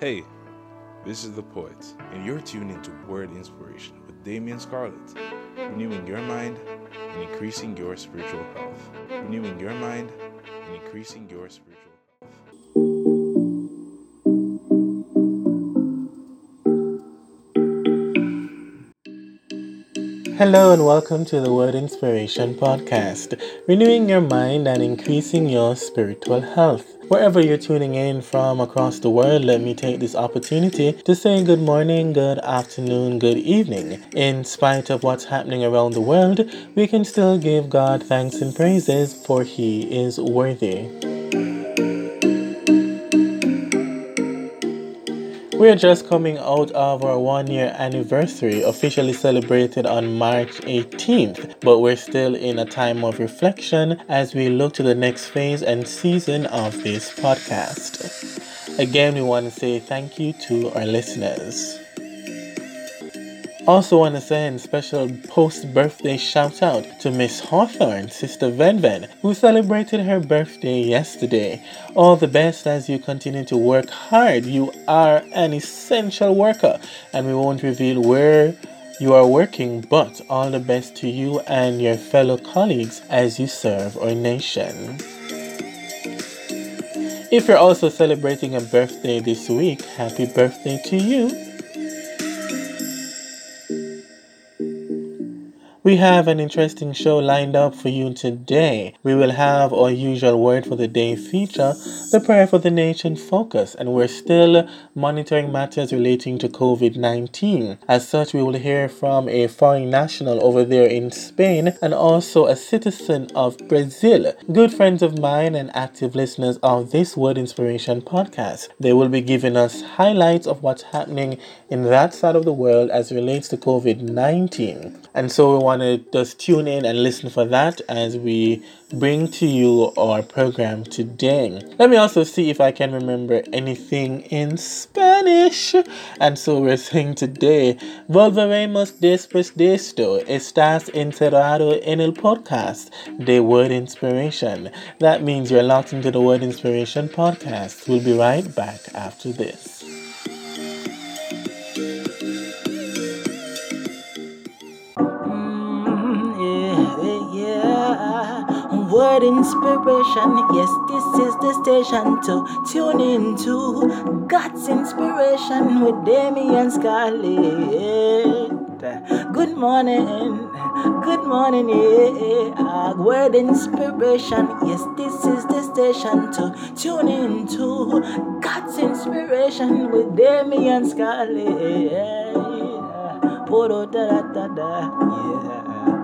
Hey, this is the poet, and you're tuned into Word Inspiration with Damien Scarlett, renewing your mind and increasing your spiritual health. Renewing your mind and increasing your spiritual health. Hello and welcome to the Word Inspiration Podcast, renewing your mind and increasing your spiritual health. Wherever you're tuning in from across the world, let me take this opportunity to say good morning, good afternoon, good evening. In spite of what's happening around the world, we can still give God thanks and praises, for He is worthy. We are just coming out of our one year anniversary, officially celebrated on March 18th, but we're still in a time of reflection as we look to the next phase and season of this podcast. Again, we want to say thank you to our listeners. Also want to send special post birthday shout out to Miss Hawthorne, Sister Venven, who celebrated her birthday yesterday. All the best as you continue to work hard. You are an essential worker, and we won't reveal where you are working, but all the best to you and your fellow colleagues as you serve our nation. If you're also celebrating a birthday this week, happy birthday to you. We have an interesting show lined up for you today. We will have our usual word for the day feature, the prayer for the nation focus, and we're still monitoring matters relating to COVID 19. As such, we will hear from a foreign national over there in Spain and also a citizen of Brazil, good friends of mine and active listeners of this Word Inspiration podcast. They will be giving us highlights of what's happening in that side of the world as relates to COVID 19. And so we want to just tune in and listen for that as we bring to you our program today. Let me also see if I can remember anything in Spanish. And so we're saying today, volveremos después de esto. Estás encerrado en el podcast de Word Inspiration. That means you're locked into the Word Inspiration podcast. We'll be right back after this. Word inspiration, yes, this is the station to tune into God's inspiration with Damian Scarlett. Good morning, good morning, yeah. Word inspiration, yes, this is the station to tune into God's inspiration with Damian Scarlett. Yeah.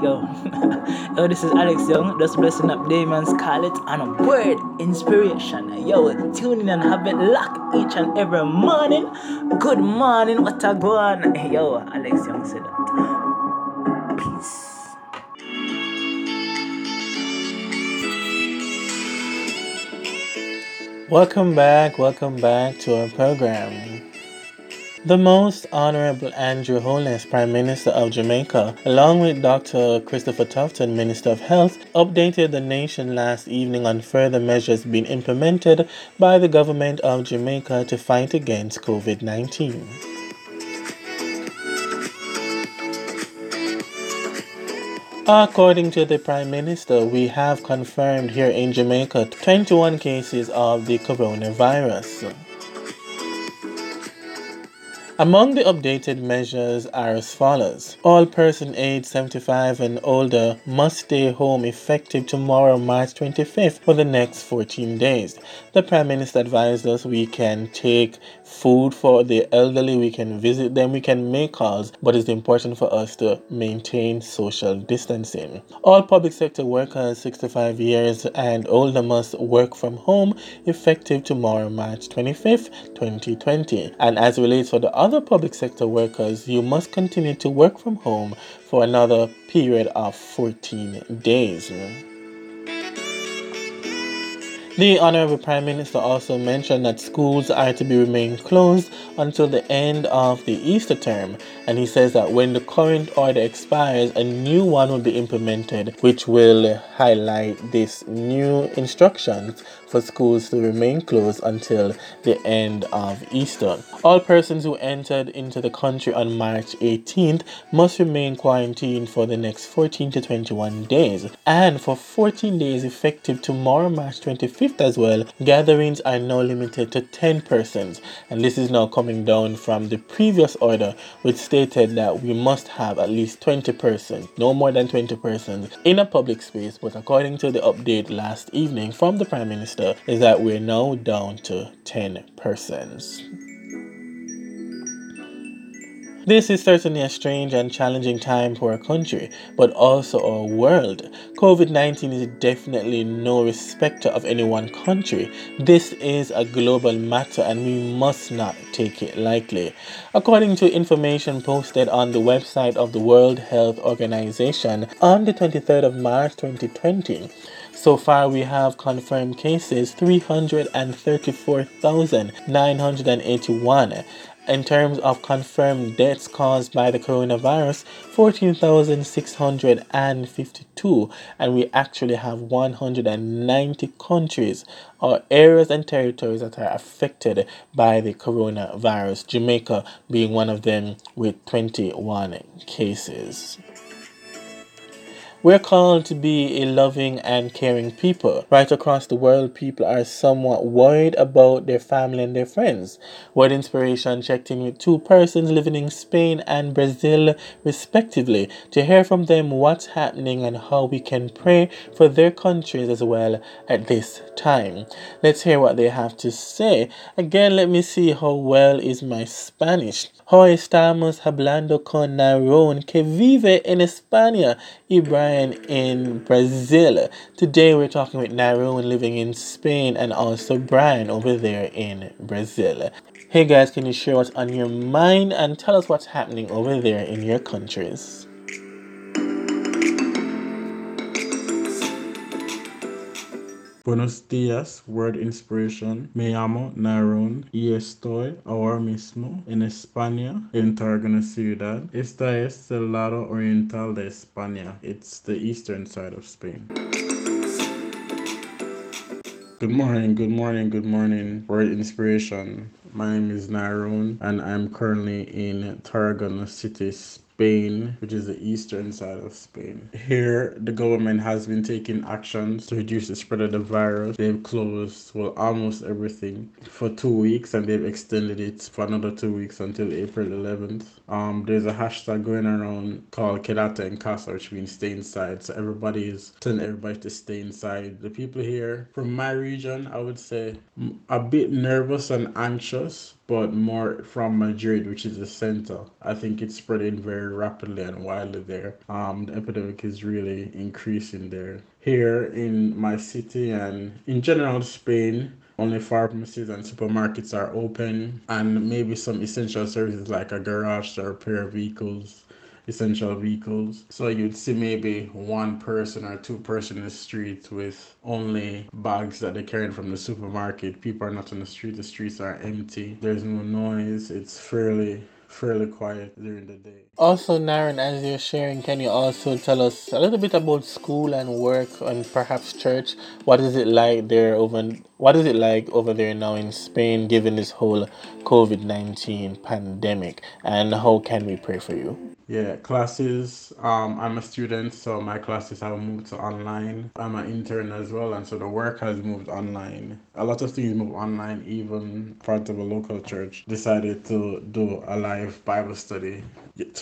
Yo, yo, this is Alex Young, just blessing up Damon Scarlett and a word inspiration. Yo, tune in and have it locked each and every morning. Good morning, what a go on. Yo, Alex Young said that. Peace. Welcome back, welcome back to our program. The Most Honorable Andrew Holness, Prime Minister of Jamaica, along with Dr. Christopher Tufton, Minister of Health, updated the nation last evening on further measures being implemented by the government of Jamaica to fight against COVID 19. According to the Prime Minister, we have confirmed here in Jamaica 21 cases of the coronavirus. Among the updated measures are as follows. All persons aged 75 and older must stay home effective tomorrow, March 25th, for the next 14 days. The Prime Minister advised us we can take food for the elderly, we can visit them, we can make calls, but it's important for us to maintain social distancing. All public sector workers 65 years and older must work from home effective tomorrow, March 25th, 2020. And as relates for the other public sector workers, you must continue to work from home for another period of 14 days. The Honorable Prime Minister also mentioned that schools are to be remain closed until the end of the Easter term, and he says that when the current order expires, a new one will be implemented, which will highlight these new instructions for schools to remain closed until the end of Easter. All persons who entered into the country on March 18th must remain quarantined for the next 14 to 21 days. And for 14 days effective tomorrow, March 25th as well, gatherings are now limited to 10 persons. And this is now coming down from the previous order, which stated that we must have at least 20 persons, no more than 20 persons, in a public space. But according to the update last evening from the Prime Minister, is that we're now down to 10 persons. This is certainly a strange and challenging time for our country, but also our world. COVID 19 is definitely no respecter of any one country. This is a global matter and we must not take it lightly. According to information posted on the website of the World Health Organization on the 23rd of March 2020, so far, we have confirmed cases 334,981 in terms of confirmed deaths caused by the coronavirus 14,652 and we actually have 190 countries or areas and territories that are affected by the coronavirus Jamaica being one of them with 21 cases we're called to be a loving and caring people. Right across the world, people are somewhat worried about their family and their friends. Word Inspiration checked in with two persons living in Spain and Brazil, respectively, to hear from them what's happening and how we can pray for their countries as well at this time. Let's hear what they have to say. Again, let me see how well is my Spanish. Hoy estamos hablando con Naron, que vive en España, y Brian in Brazil. Today we're talking with Naron living in Spain and also Brian over there in Brazil. Hey guys, can you share what's on your mind and tell us what's happening over there in your countries? Buenos días, Word Inspiration. Me llamo Naron y estoy ahora mismo en España, en Tarragona Ciudad. Esta es el lado oriental de España. It's the eastern side of Spain. Good morning, good morning, good morning, Word Inspiration. My name is Naron and I'm currently in Tarragona City, Spain, which is the eastern side of Spain. Here, the government has been taking actions to reduce the spread of the virus. They've closed, well, almost everything for two weeks and they've extended it for another two weeks until April 11th. Um, there's a hashtag going around called Quedate en Casa, which means stay inside. So everybody is telling everybody to stay inside. The people here from my region, I would say, a bit nervous and anxious but more from Madrid, which is the center. I think it's spreading very rapidly and widely there. Um, the epidemic is really increasing there. Here in my city and in general Spain, only pharmacies and supermarkets are open, and maybe some essential services like a garage to repair vehicles essential vehicles. So you'd see maybe one person or two person in the street with only bags that they carried from the supermarket. People are not on the street. The streets are empty. There's no noise. It's fairly fairly quiet during the day. Also, Naren, as you're sharing, can you also tell us a little bit about school and work and perhaps church? What is it like there over? What is it like over there now in Spain, given this whole COVID nineteen pandemic? And how can we pray for you? Yeah, classes. Um, I'm a student, so my classes have moved to online. I'm an intern as well, and so the work has moved online. A lot of things move online. Even part of a local church decided to do a live Bible study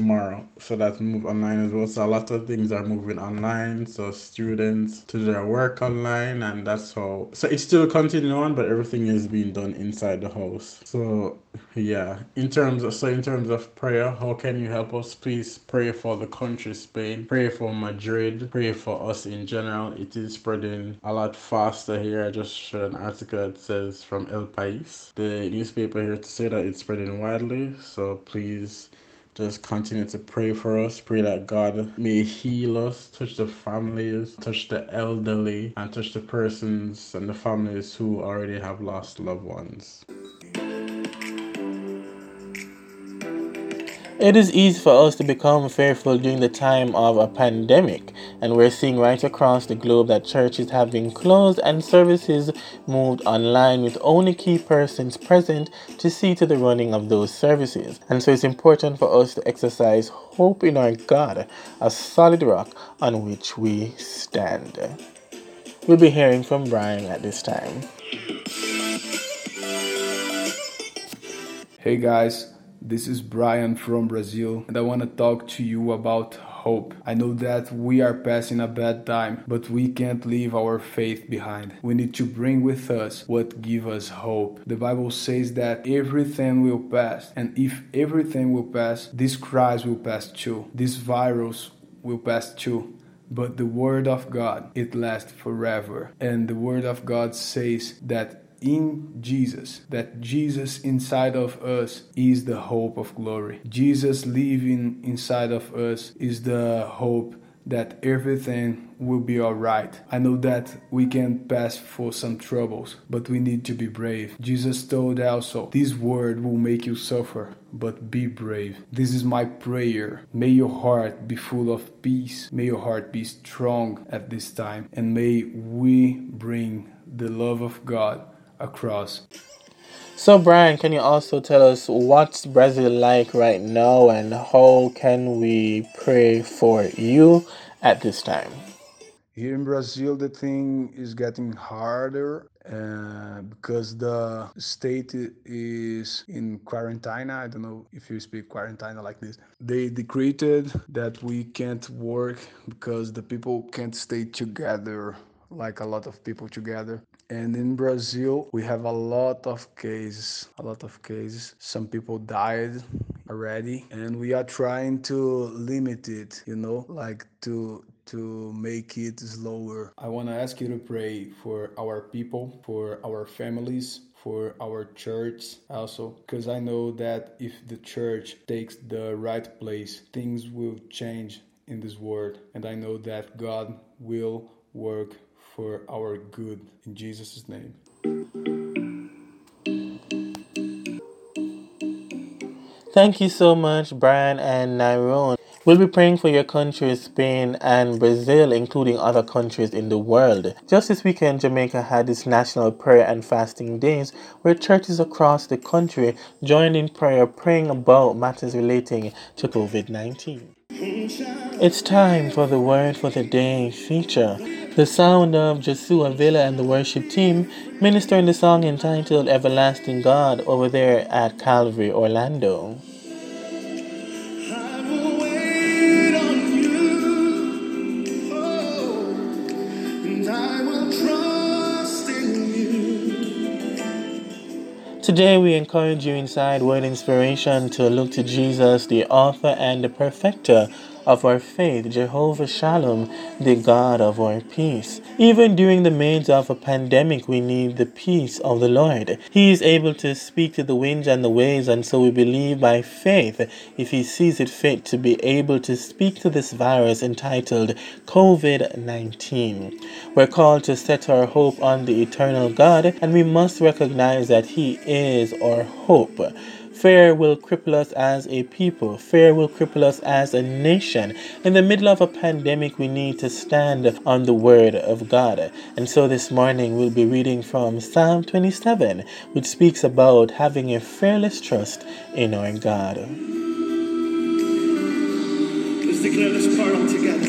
tomorrow, so that's moved online as well. So a lot of things are moving online. So students to their work online, and that's how. So it's still continuing on, but everything is being done inside the house. So yeah, in terms of so in terms of prayer, how can you help us? Please pray for the country Spain. Pray for Madrid. Pray for us in general. It is spreading a lot faster here. I just shared an article that says from El País, the newspaper here, to say that it's spreading widely. So please just continue to pray for us. Pray that God may heal us, touch the families, touch the elderly, and touch the persons and the families who already have lost loved ones. It is easy for us to become fearful during the time of a pandemic, and we're seeing right across the globe that churches have been closed and services moved online with only key persons present to see to the running of those services. And so it's important for us to exercise hope in our God, a solid rock on which we stand. We'll be hearing from Brian at this time. Hey guys, this is Brian from Brazil, and I want to talk to you about hope. I know that we are passing a bad time, but we can't leave our faith behind. We need to bring with us what gives us hope. The Bible says that everything will pass, and if everything will pass, this crisis will pass too. This virus will pass too but the word of God it lasts forever and the word of God says that in Jesus, that Jesus inside of us is the hope of glory. Jesus living inside of us is the hope that everything will be all right. I know that we can pass for some troubles, but we need to be brave. Jesus told also, This word will make you suffer, but be brave. This is my prayer. May your heart be full of peace. May your heart be strong at this time, and may we bring the love of God across. So, Brian, can you also tell us what's Brazil like right now and how can we pray for you at this time? Here in Brazil, the thing is getting harder uh, because the state is in quarantine. I don't know if you speak quarantine like this. They decreed that we can't work because the people can't stay together like a lot of people together. And in Brazil, we have a lot of cases, a lot of cases. Some people died already, and we are trying to limit it, you know, like to to make it slower. I want to ask you to pray for our people, for our families, for our church also because i know that if the church takes the right place things will change in this world and i know that god will work for our good. In Jesus' name. Thank you so much, Brian and Nyrone. We'll be praying for your countries, Spain and Brazil, including other countries in the world. Just this weekend, Jamaica had its national prayer and fasting days where churches across the country joined in prayer praying about matters relating to COVID 19. It's time for the Word for the Day feature. The sound of Joshua Villa and the worship team ministering the song entitled Everlasting God over there at Calvary, Orlando. Today, we encourage you inside Word Inspiration to look to Jesus, the author and the perfecter of our faith, Jehovah Shalom, the God of our peace. Even during the midst of a pandemic, we need the peace of the Lord. He is able to speak to the winds and the waves, and so we believe by faith, if He sees it fit, to be able to speak to this virus entitled COVID 19. We're called to set our hope on the eternal God, and we must recognize that He is our hope. Fear will cripple us as a people. Fear will cripple us as a nation. In the middle of a pandemic, we need to stand on the word of God. And so this morning, we'll be reading from Psalm 27, which speaks about having a fearless trust in our God. Let's declare this part all together.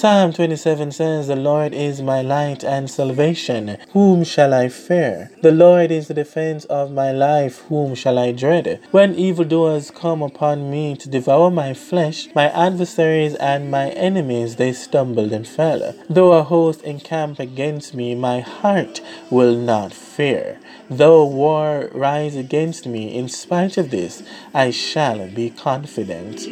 Psalm 27 says, The Lord is my light and salvation. Whom shall I fear? The Lord is the defense of my life. Whom shall I dread? When evildoers come upon me to devour my flesh, my adversaries and my enemies, they stumbled and fell. Though a host encamp against me, my heart will not fear. Though war rise against me, in spite of this, I shall be confident.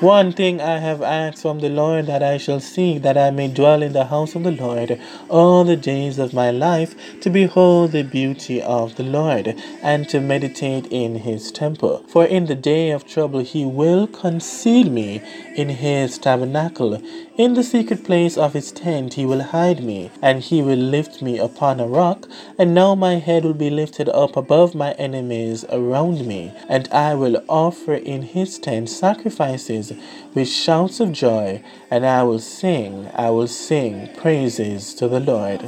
One thing I have asked from the Lord that I shall seek, that I may dwell in the house of the Lord all the days of my life, to behold the beauty of the Lord, and to meditate in his temple. For in the day of trouble he will conceal me in his tabernacle. In the secret place of his tent he will hide me, and he will lift me upon a rock. And now my head will be lifted up above my enemies around me, and I will offer in his tent sacrifices with shouts of joy, and I will sing, I will sing praises to the Lord.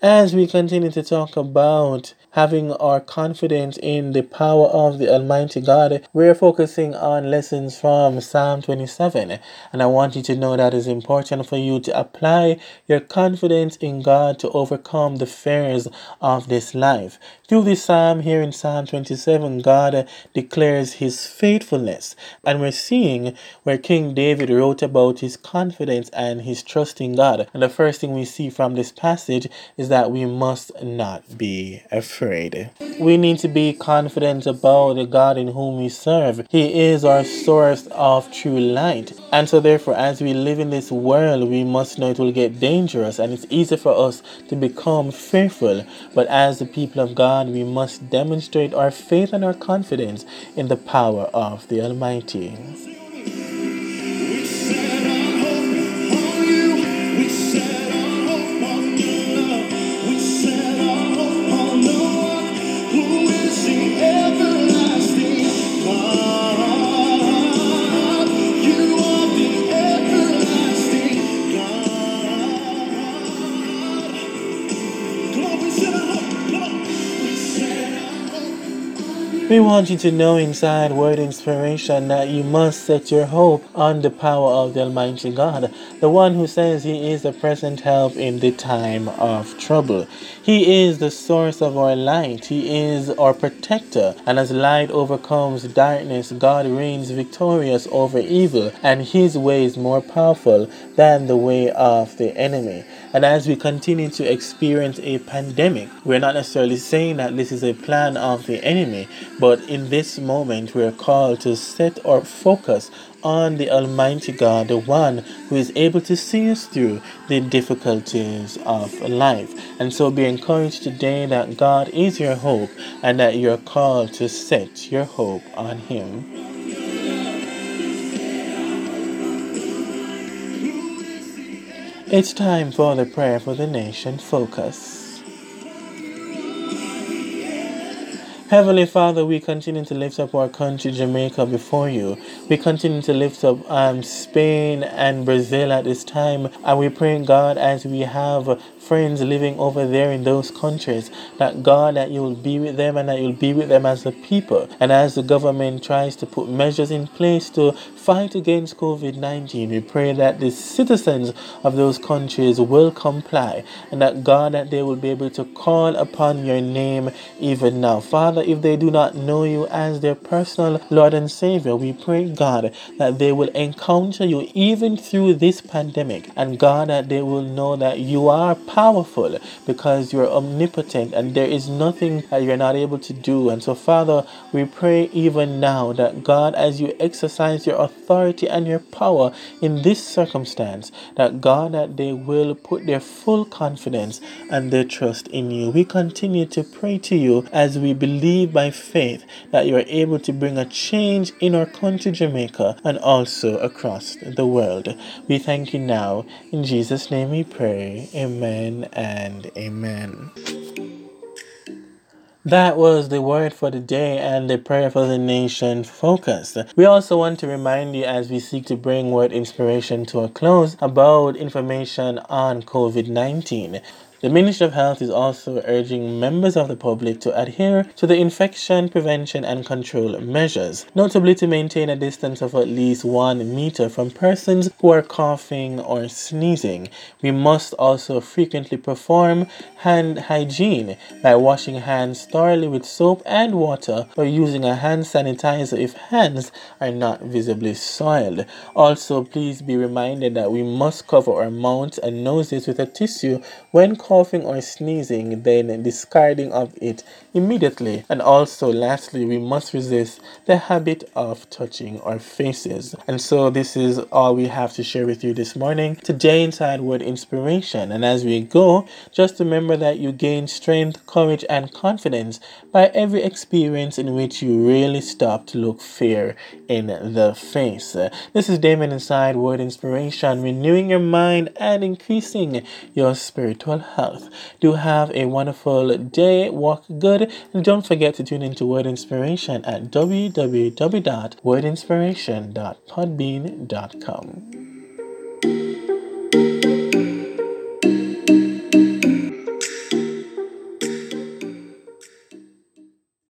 As we continue to talk about having our confidence in the power of the Almighty God, we're focusing on lessons from Psalm 27. And I want you to know that it's important for you to apply your confidence in God to overcome the fears of this life. Through this psalm here in Psalm 27, God declares his faithfulness. And we're seeing where King David wrote about his confidence and his trust in God. And the first thing we see from this passage is that we must not be afraid. We need to be confident about the God in whom we serve. He is our source of true light. And so, therefore, as we live in this world, we must know it will get dangerous and it's easy for us to become fearful. But as the people of God, we must demonstrate our faith and our confidence in the power of the Almighty. We want you to know inside Word Inspiration that you must set your hope on the power of the Almighty God, the one who says He is the present help in the time of trouble. He is the source of our light, He is our protector, and as light overcomes darkness, God reigns victorious over evil, and His way is more powerful than the way of the enemy. And as we continue to experience a pandemic, we're not necessarily saying that this is a plan of the enemy, but in this moment, we're called to set our focus on the Almighty God, the one who is able to see us through the difficulties of life. And so be encouraged today that God is your hope and that you're called to set your hope on Him. It's time for the prayer for the nation focus. Heavenly Father, we continue to lift up our country, Jamaica, before you. We continue to lift up um, Spain and Brazil at this time. And we pray, God, as we have friends living over there in those countries, that God, that you will be with them and that you'll be with them as a people. And as the government tries to put measures in place to fight against COVID 19, we pray that the citizens of those countries will comply and that God, that they will be able to call upon your name even now. Father, if they do not know you as their personal Lord and Savior, we pray, God, that they will encounter you even through this pandemic. And God, that they will know that you are powerful because you're omnipotent and there is nothing that you're not able to do. And so, Father, we pray even now that God, as you exercise your authority and your power in this circumstance, that God, that they will put their full confidence and their trust in you. We continue to pray to you as we believe by faith that you are able to bring a change in our country, Jamaica, and also across the world. We thank you now. In Jesus' name we pray. Amen and amen. That was the word for the day and the prayer for the nation focus. We also want to remind you as we seek to bring word inspiration to a close about information on COVID 19. The Ministry of Health is also urging members of the public to adhere to the infection prevention and control measures, notably to maintain a distance of at least one meter from persons who are coughing or sneezing. We must also frequently perform hand hygiene by washing hands thoroughly with soap and water or using a hand sanitizer if hands are not visibly soiled. Also, please be reminded that we must cover our mouths and noses with a tissue when or sneezing, then discarding of it immediately. And also, lastly, we must resist the habit of touching our faces. And so, this is all we have to share with you this morning today inside Word Inspiration. And as we go, just remember that you gain strength, courage, and confidence by every experience in which you really stop to look fear in the face. This is Damon inside Word Inspiration, renewing your mind and increasing your spiritual health. Do have a wonderful day, walk good, and don't forget to tune into Word Inspiration at www.wordinspiration.podbean.com.